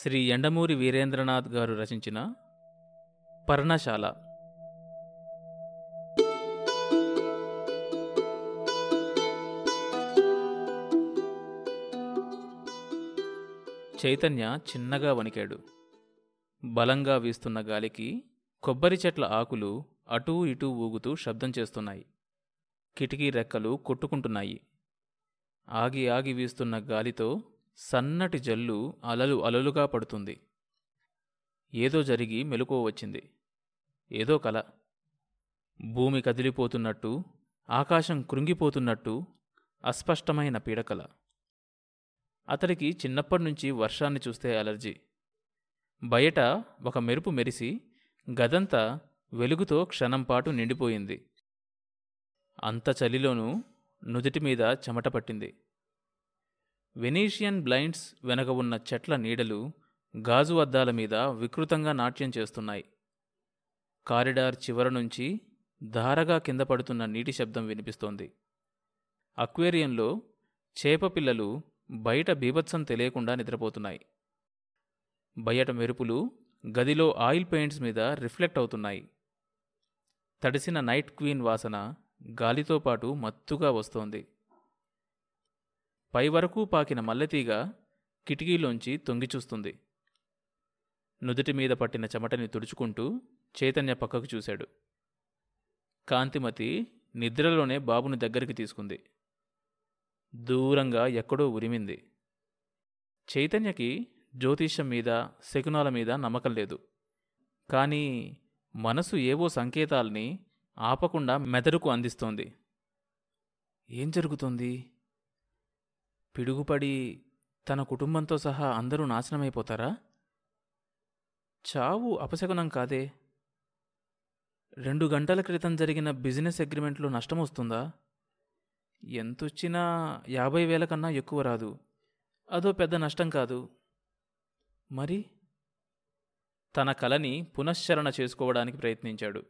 శ్రీ ఎండమూరి వీరేంద్రనాథ్ గారు రచించిన పర్ణశాల. చైతన్య చిన్నగా వణికాడు. బలంగా వీస్తున్న గాలికి కొబ్బరి చెట్ల ఆకులు అటూ ఇటూ ఊగుతూ శబ్దం చేస్తున్నాయి. కిటికీ రెక్కలు కొట్టుకుంటున్నాయి. ఆగి ఆగి వీస్తున్న గాలితో సన్నటి జల్లు అలలు అలలుగా పడుతుంది. ఏదో జరిగి మెలకువ వచ్చింది. ఏదో కల. భూమి కదిలిపోతున్నట్టు ఆకాశం కృంగిపోతున్నట్టు అస్పష్టమైన పీడకల. అతడికి చిన్నప్పటినుంచి వర్షాన్ని చూస్తే అలర్జీ. బయట ఒక మెరుపు మెరిసి గదంతా వెలుగుతో క్షణంపాటు నిండిపోయింది. అంత చలిలోనూ నుదుటి మీద చెమట పట్టింది. వెనీషియన్ బ్లైండ్స్ వెనక ఉన్న చెట్ల నీడలు గాజు అద్దాల మీద వికృతంగా నాట్యం చేస్తున్నాయి. కారిడార్ చివర నుంచి ధారగా కింద పడుతున్న నీటి శబ్దం వినిపిస్తోంది. అక్వేరియంలో చేప పిల్లలు బయట బీభత్సం తెలియకుండా నిద్రపోతున్నాయి. బయట మెరుపులు గదిలో ఆయిల్ పెయింట్స్ మీద రిఫ్లెక్ట్ అవుతున్నాయి. తడిసిన నైట్ క్వీన్ వాసన గాలితో పాటు మత్తుగా వస్తోంది. పై వరకు పాకిన మల్లెతీగ కిటికీలోంచి తొంగిచూస్తుంది. నుదుటి మీద పట్టిన చెమటని తుడుచుకుంటూ చైతన్య పక్కకు చూశాడు. కాంతిమతి నిద్రలోనే బాబుని దగ్గరికి తీసుకుంది. దూరంగా ఎక్కడో ఉరిమింది. చైతన్యకి జ్యోతిష్యం మీద శకునాల మీద నమ్మకం లేదు. కానీ మనసు ఏవో సంకేతాల్ని ఆపకుండా మెదడుకు అందిస్తోంది. ఏం జరుగుతోంది? పిడుగుపడి తన కుటుంబంతో సహా అందరూ నాశనమైపోతారా? చావు అపశకునం కాదే. రెండు గంటల క్రితం జరిగిన బిజినెస్ అగ్రిమెంట్లో నష్టం వస్తుందా ఎంతొచ్చినా యాభై వేల కన్నా ఎక్కువ రాదు. అదో పెద్ద నష్టం కాదు. మరి? తన కలని పునశ్చరణ చేసుకోవడానికి ప్రయత్నించాడు.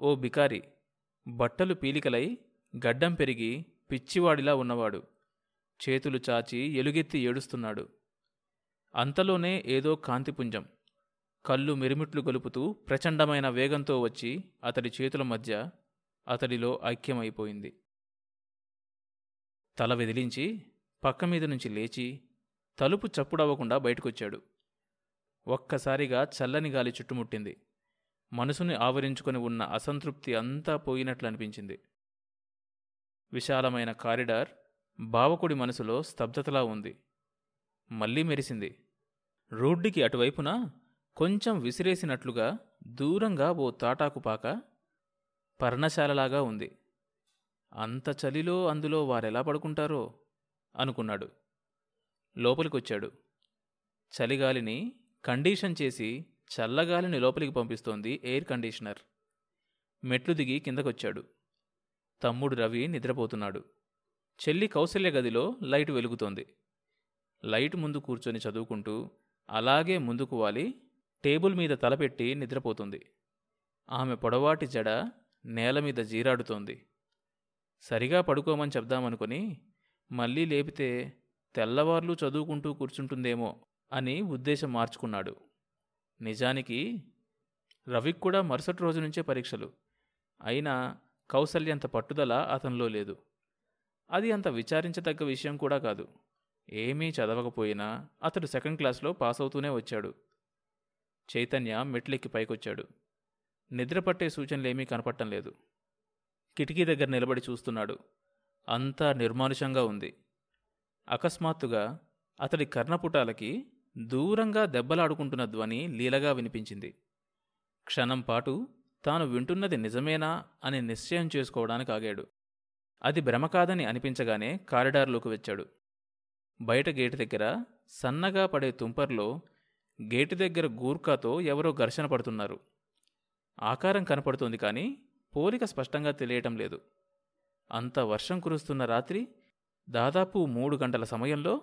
ఓ బికారి బట్టలు పీలికలై గడ్డం పెరిగి పిచ్చివాడిలా ఉన్నవాడు. చేతులు చాచి ఎలుగెత్తి ఏడుస్తున్నాడు. అంతలోనే ఏదో కాంతిపుంజం. కళ్ళు మిరుమిట్లు గొలుపుతూ ప్రచండమైన వేగంతో వచ్చి అతడి చేతుల మధ్య అతడిలో ఐక్యమైపోయింది. తల వెదిలించి పక్క మీద నుంచి లేచి తలుపు చప్పుడవ్వకుండా బయటకొచ్చాడు. ఒక్కసారిగా చల్లని గాలి చుట్టుముట్టింది. మనసుని ఆవరించుకొని ఉన్న అసంతృప్తి అంతా పోయినట్లు అనిపించింది విశాలమైన కారిడార్ బావకుడి మనసులో స్తబ్దతలా ఉంది. మళ్ళీ మెరిసింది. రోడ్డుకి అటువైపున కొంచెం విసిరేసినట్లుగా దూరంగా ఓ తాటాకుపాక పర్ణశాలలాగా ఉంది. అంత చలిలో అందులో వారెలా పడుకుంటారో అనుకున్నాడు. లోపలికొచ్చాడు. చలిగాలిని కండీషన్ చేసి చల్లగాలిని లోపలికి పంపిస్తోంది ఎయిర్ కండిషనర్. మెట్లు దిగి కిందకొచ్చాడు. తమ్ముడు రవి నిద్రపోతున్నాడు. చెల్లి కౌశల్య గదిలో లైట్ వెలుగుతోంది. లైట్ ముందు కూర్చొని చదువుకుంటూ అలాగే ముందుకు వాలి టేబుల్ మీద తలపెట్టి నిద్రపోతుంది. ఆమె పొడవాటి జడ నేల మీద జీరాడుతోంది. సరిగా పడుకోమని చెప్దామనుకొని మళ్ళీ లేపితే తెల్లవార్లు చదువుకుంటూ కూర్చుంటుందేమో అని ఉద్దేశం మార్చుకున్నాడు. నిజానికి రవికి కూడా మరుసటి రోజు నుంచే పరీక్షలు. అయినా కౌసల్యంత పట్టుదల అతనిలో లేదు. అది అంత విచారించదగ్గ విషయం కూడా కాదు. ఏమీ చదవకపోయినా అతడు సెకండ్ క్లాస్లో పాస్ అవుతూనే వచ్చాడు. చైతన్య మెట్లెక్కి పైకొచ్చాడు. నిద్రపట్టే సూచనలేమీ కనపడటం లేదు. కిటికీ దగ్గర నిలబడి చూస్తున్నాడు. అంతా నిర్మానుషంగా ఉంది. అకస్మాత్తుగా అతడి కర్ణపుటాలకి దూరంగా దెబ్బలాడుకుంటున్న ధ్వని లీలగా వినిపించింది. క్షణం పాటు తాను వింటున్నది నిజమేనా అని నిశ్చయం చేసుకోవడానికి ఆగాడు. అది భ్రమ కాదని అనిపించగానే కారిడార్లోకి వచ్చాడు. బయట గేటు దగ్గర సన్నగా పడే తుంపర్లో గేటు దగ్గర గూర్ఖాతో ఎవరో ఘర్షణ పడుతున్నారు. ఆకారం కనపడుతోంది కానీ పోలిక స్పష్టంగా తెలియటం లేదు. అంత వర్షం కురుస్తున్న రాత్రి దాదాపు మూడు గంటల సమయంలో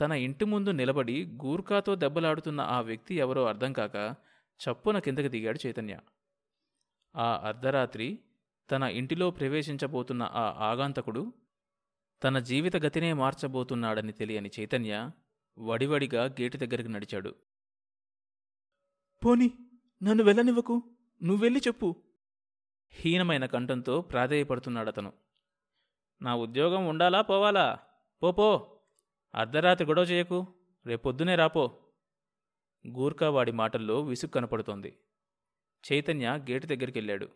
తన ఇంటి ముందు నిలబడి గూర్ఖాతో దెబ్బలాడుతున్న ఆ వ్యక్తి ఎవరో అర్థం కాక చప్పున కిందకి దిగాడు చైతన్య. ఆ అర్ధరాత్రి తన ఇంటిలో ప్రవేశించబోతున్న ఆ ఆగాంతకుడు తన జీవిత గతినే మార్చబోతున్నాడని తెలియని చైతన్య వడివడిగా గేటు దగ్గరికి నడిచాడు. పోని నన్ను వెళ్ళనివ్వకు. నువ్వెళ్ళి చెప్పు. హీనమైన కంఠంతో ప్రాధేయపడుతున్నాడతను. నా ఉద్యోగం ఉండాలా పోవాలా? పోపో అర్ధరాత్రి గొడవ చేయకు. రేపొద్దునే రాపో. గూర్ఖా వాడి మాటల్లో విసుగు కనపడుతోంది. చైతన్య గేటు దగ్గరికి వెళ్ళాడు.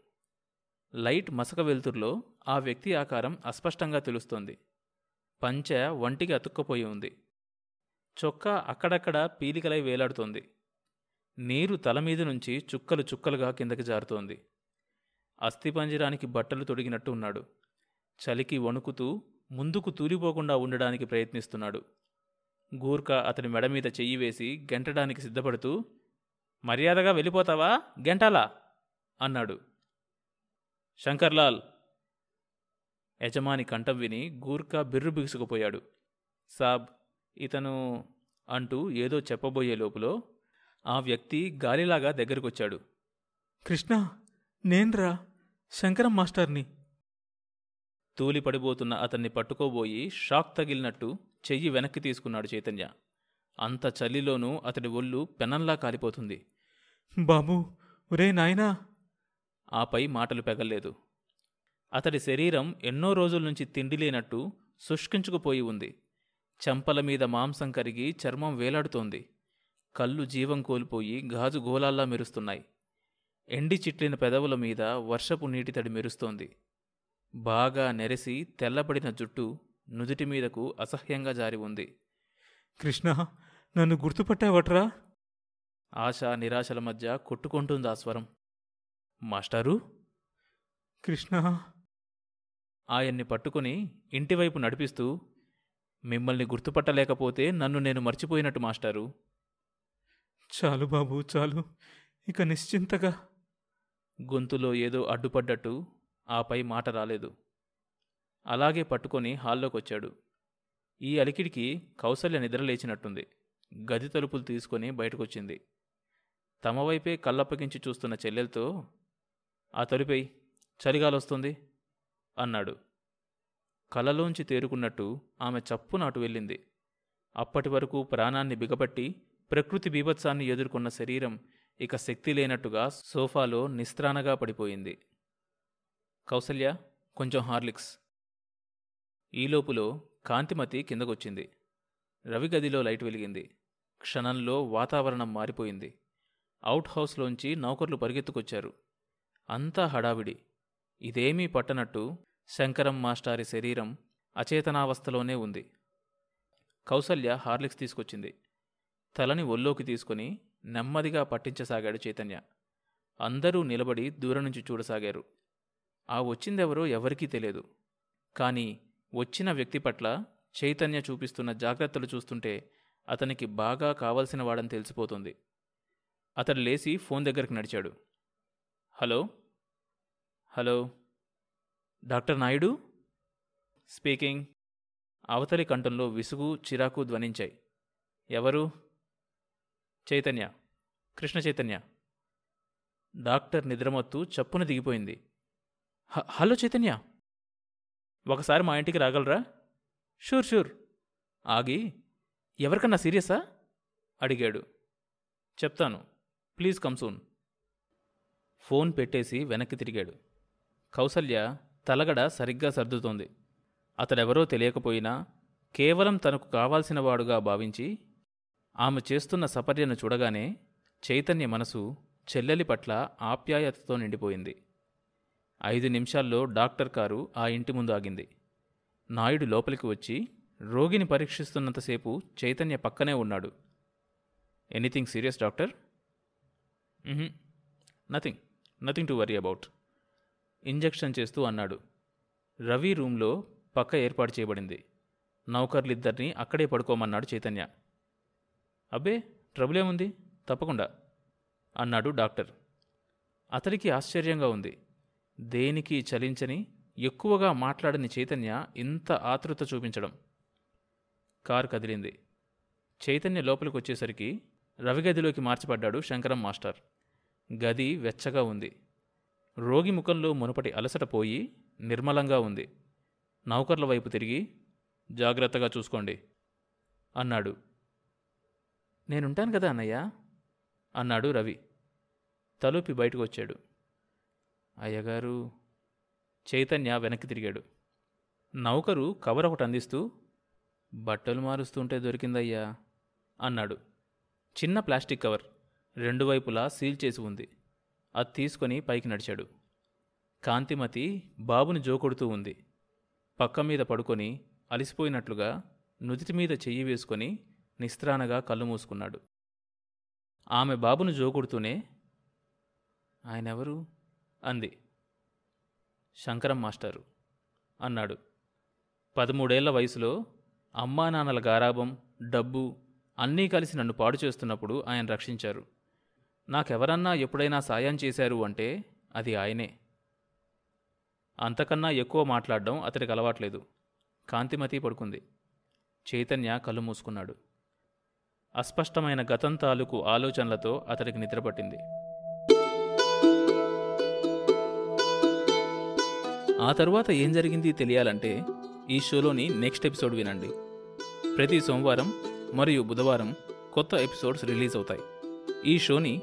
లైట్ మసక వెలుతురులో ఆ వ్యక్తి ఆకారం అస్పష్టంగా తెలుస్తోంది. పంచె వంటికి అతుక్కపోయి ఉంది. చొక్కా అక్కడక్కడ పీలికలై వేలాడుతోంది. నీరు తలమీద నుంచి చుక్కలు చుక్కలుగా కిందకి జారుతోంది. అస్థిపంజరానికి బట్టలు తొడిగినట్టు ఉన్నాడు. చలికి వణుకుతూ ముందుకు తూలిపోకుండా ఉండడానికి ప్రయత్నిస్తున్నాడు. గూర్ఖా అతని మెడ మీద చెయ్యి వేసి గెంటడానికి సిద్ధపడుతూ మర్యాదగా వెళ్ళిపోతావా? గెంటాలా? అన్నాడు. శంకర్లాల్ యజమాని కంఠం విని గూర్ఖా బిర్రు బిగుసుకుపోయాడు. సాబ్ ఇతను అంటూ ఏదో చెప్పబోయే లోపులో ఆ వ్యక్తి గాలిలాగా దగ్గరకొచ్చాడు. కృష్ణ నేన్రా? శంకరం మాస్టర్ని. తూలి పడిపోతున్న అతన్ని పట్టుకోబోయి షాక్ తగిలినట్టు చెయ్యి వెనక్కి తీసుకున్నాడు చైతన్య. అంత చలిలోనూ అతడి ఒళ్ళు పెనంలా కాలిపోతుంది. బాబూ ఒరే నాయనా! ఆపై మాటలు పెగల్లేదు. అతడి శరీరం ఎన్నో రోజుల నుంచి తిండి లేనట్టు శుష్కించుకుపోయి ఉంది. చెంపల మీద మాంసం కరిగి చర్మం వేలాడుతోంది. కళ్ళు జీవం కోల్పోయి గాజు గోలాల్లా మెరుస్తున్నాయి. ఎండి చిట్లిన పెదవుల మీద వర్షపు నీటి తడి మెరుస్తోంది. బాగా నెరసి తెల్లబడిన జుట్టు నుదుటి మీదకు అసహ్యంగా జారి ఉంది. కృష్ణ నన్ను గుర్తుపట్టావట్రా? ఆశ నిరాశల మధ్య కొట్టుకుంటుంది ఆ స్వరం. మాస్టారు? కృష్ణ. ఆయన్ని పట్టుకుని ఇంటివైపు నడిపిస్తూ మిమ్మల్ని గుర్తుపట్టలేకపోతే నన్ను నేను మర్చిపోయినట్టు మాస్టారు. చాలు బాబు చాలు. ఇక నిశ్చింతగా. గొంతులో ఏదో అడ్డుపడ్డట్టు ఆపై మాట రాలేదు. అలాగే పట్టుకొని హాల్లోకొచ్చాడు. ఈ అలికిడికి కౌసల్య నిద్రలేచినట్టుంది గది తలుపులు తీసుకొని బయటకొచ్చింది. తమ వైపే కళ్ళప్పగించి చూస్తున్న చెల్లెలతో ఆ తలుపై చలిగాలొస్తుంది అన్నాడు. కలలోంచి తేరుకున్నట్టు ఆమె చప్పున అటు వెళ్ళింది. అప్పటి వరకు ప్రాణాన్ని బిగపట్టి ప్రకృతి బీభత్సాన్ని ఎదుర్కొన్న శరీరం ఇక శక్తి లేనట్టుగా సోఫాలో నిస్త్రాణగా పడిపోయింది. కౌసల్య కొంచెం హార్లిక్స్. ఈలోపులో కాంతిమతి కిందకొచ్చింది. రవి గదిలో లైట్ వెలిగింది. క్షణంలో వాతావరణం మారిపోయింది. అవుట్ హౌస్లోంచి నౌకర్లు పరిగెత్తుకొచ్చారు. అంతా హడావిడి. ఇదేమీ పట్టనట్టు శంకరం మాస్టారి శరీరం అచేతనావస్థలోనే ఉంది. కౌసల్య హార్లిక్స్ తీసుకొచ్చింది. తలని ఒల్లోకి తీసుకుని నెమ్మదిగా పట్టించసాగాడు చైతన్య. అందరూ నిలబడి దూరం నుంచి చూడసాగారు. ఆ వచ్చిందెవరో ఎవరికీ తెలియదు. కానీ వచ్చిన వ్యక్తి పట్ల చైతన్య చూపిస్తున్న జాగ్రత్తలు చూస్తుంటే అతనికి బాగా కావలసిన వాడని తెలిసిపోతుంది. అతడు లేచి ఫోన్ దగ్గరికి నడిచాడు. Hello? Hello. Doctor Naidu? Speaking. అవతలి కంఠంలో విసుగు చిరాకు ధ్వనించాయి. ఎవరు? చైతన్య. కృష్ణ చైతన్య. డాక్టర్ నిద్రమత్తు చప్పున దిగిపోయింది. "హ- హలో చైతన్య. ఒకసారి మా ఇంటికి రాగలరా? Sure sure. ఆగి ఎవరికన్నా సీరియసా? అడిగాడు. చెప్తాను. Please come soon. ఫోన్ పెట్టేసి వెనక్కి తిరిగాడు. కౌసల్య తలగడ సరిగ్గా సర్దుతోంది. అతడెవరో తెలియకపోయినా కేవలం తనకు కావాల్సినవాడుగా భావించి ఆమె చేస్తున్న సపర్యను చూడగానే చైతన్య మనసు చెల్లెలి పట్ల ఆప్యాయతతో నిండిపోయింది. ఐదు నిమిషాల్లో డాక్టర్ కారు ఆ ఇంటి ముందు ఆగింది. నాయుడు లోపలికి వచ్చి రోగిని పరీక్షిస్తున్నంతసేపు చైతన్య పక్కనే ఉన్నాడు. Anything serious doctor? Nothing. Nothing to worry about. Injection చేస్తూ అన్నాడు. రవి రూంలో పక్క ఏర్పాటు చేయబడింది. నౌకర్లిద్దరినీ అక్కడే పడుకోమన్నాడు చైతన్య. అబ్బే ట్రబుల్ ఏముంది తప్పకుండా అన్నాడు డాక్టర్. అతడికి ఆశ్చర్యంగా ఉంది. దేనికి చలించని ఎక్కువగా మాట్లాడని చైతన్య ఇంత ఆతృత చూపించడం. కారు కదిలింది. చైతన్య లోపలికి వచ్చేసరికి రవి గదిలోకి మార్చిపడ్డాడు శంకరం మాస్టర్. గది వెచ్చగా ఉంది. రోగి ముఖంలో మునుపటి అలసట పోయి నిర్మలంగా ఉంది. నౌకర్ల వైపు తిరిగి జాగ్రత్తగా చూసుకోండి అన్నాడు. నేనుంటాను కదా అన్నయ్య అన్నాడు రవి. తలుపి బయటకు వచ్చాడు. అయ్యగారు చైతన్య వెనక్కి తిరిగాడు. నౌకరు కవర్ ఒకటి అందిస్తూ బట్టలు మారుస్తుంటే దొరికిందయ్యా అన్నాడు. చిన్న ప్లాస్టిక్ కవర్ రెండు వైపులా సీల్ చేసి ఉంది. అది తీసుకొని పైకి నడిచాడు. కాంతిమతి బాబుని జోకొడుతూ ఉంది. పక్క మీద పడుకొని అలిసిపోయినట్లుగా నుదిటి మీద చెయ్యి వేసుకొని నిస్త్రానగా కళ్ళు మూసుకున్నాడు. ఆమె బాబును జోకొడుతూనే ఆయనెవరు? అంది. శంకరం మాస్టారు అన్నాడు. పదమూడేళ్ళ వయసులో అమ్మా నాన్నల గారాబం డబ్బు అన్నీ కలిసి నన్ను పాడు చేస్తున్నప్పుడు ఆయన రక్షించారు. నాకెవరన్నా ఎప్పుడైనా సాయం చేశారు అంటే అది ఆయనే. అంతకన్నా ఎక్కువ మాట్లాడడం అతడికి అలవాట్లేదు. కాంతిమతి పడుకుంది. చైతన్య కళ్ళు మూసుకున్నాడు. అస్పష్టమైన గతం తాలూకు ఆలోచనలతో అతడికి నిద్రపట్టింది ఆ తరువాత ఏం జరిగింది తెలియాలంటే ఈ షోలోని నెక్స్ట్ ఎపిసోడ్ వినండి. ప్రతి సోమవారం మరియు బుధవారం కొత్త ఎపిసోడ్స్ రిలీజ్ అవుతాయి. ఈ షోని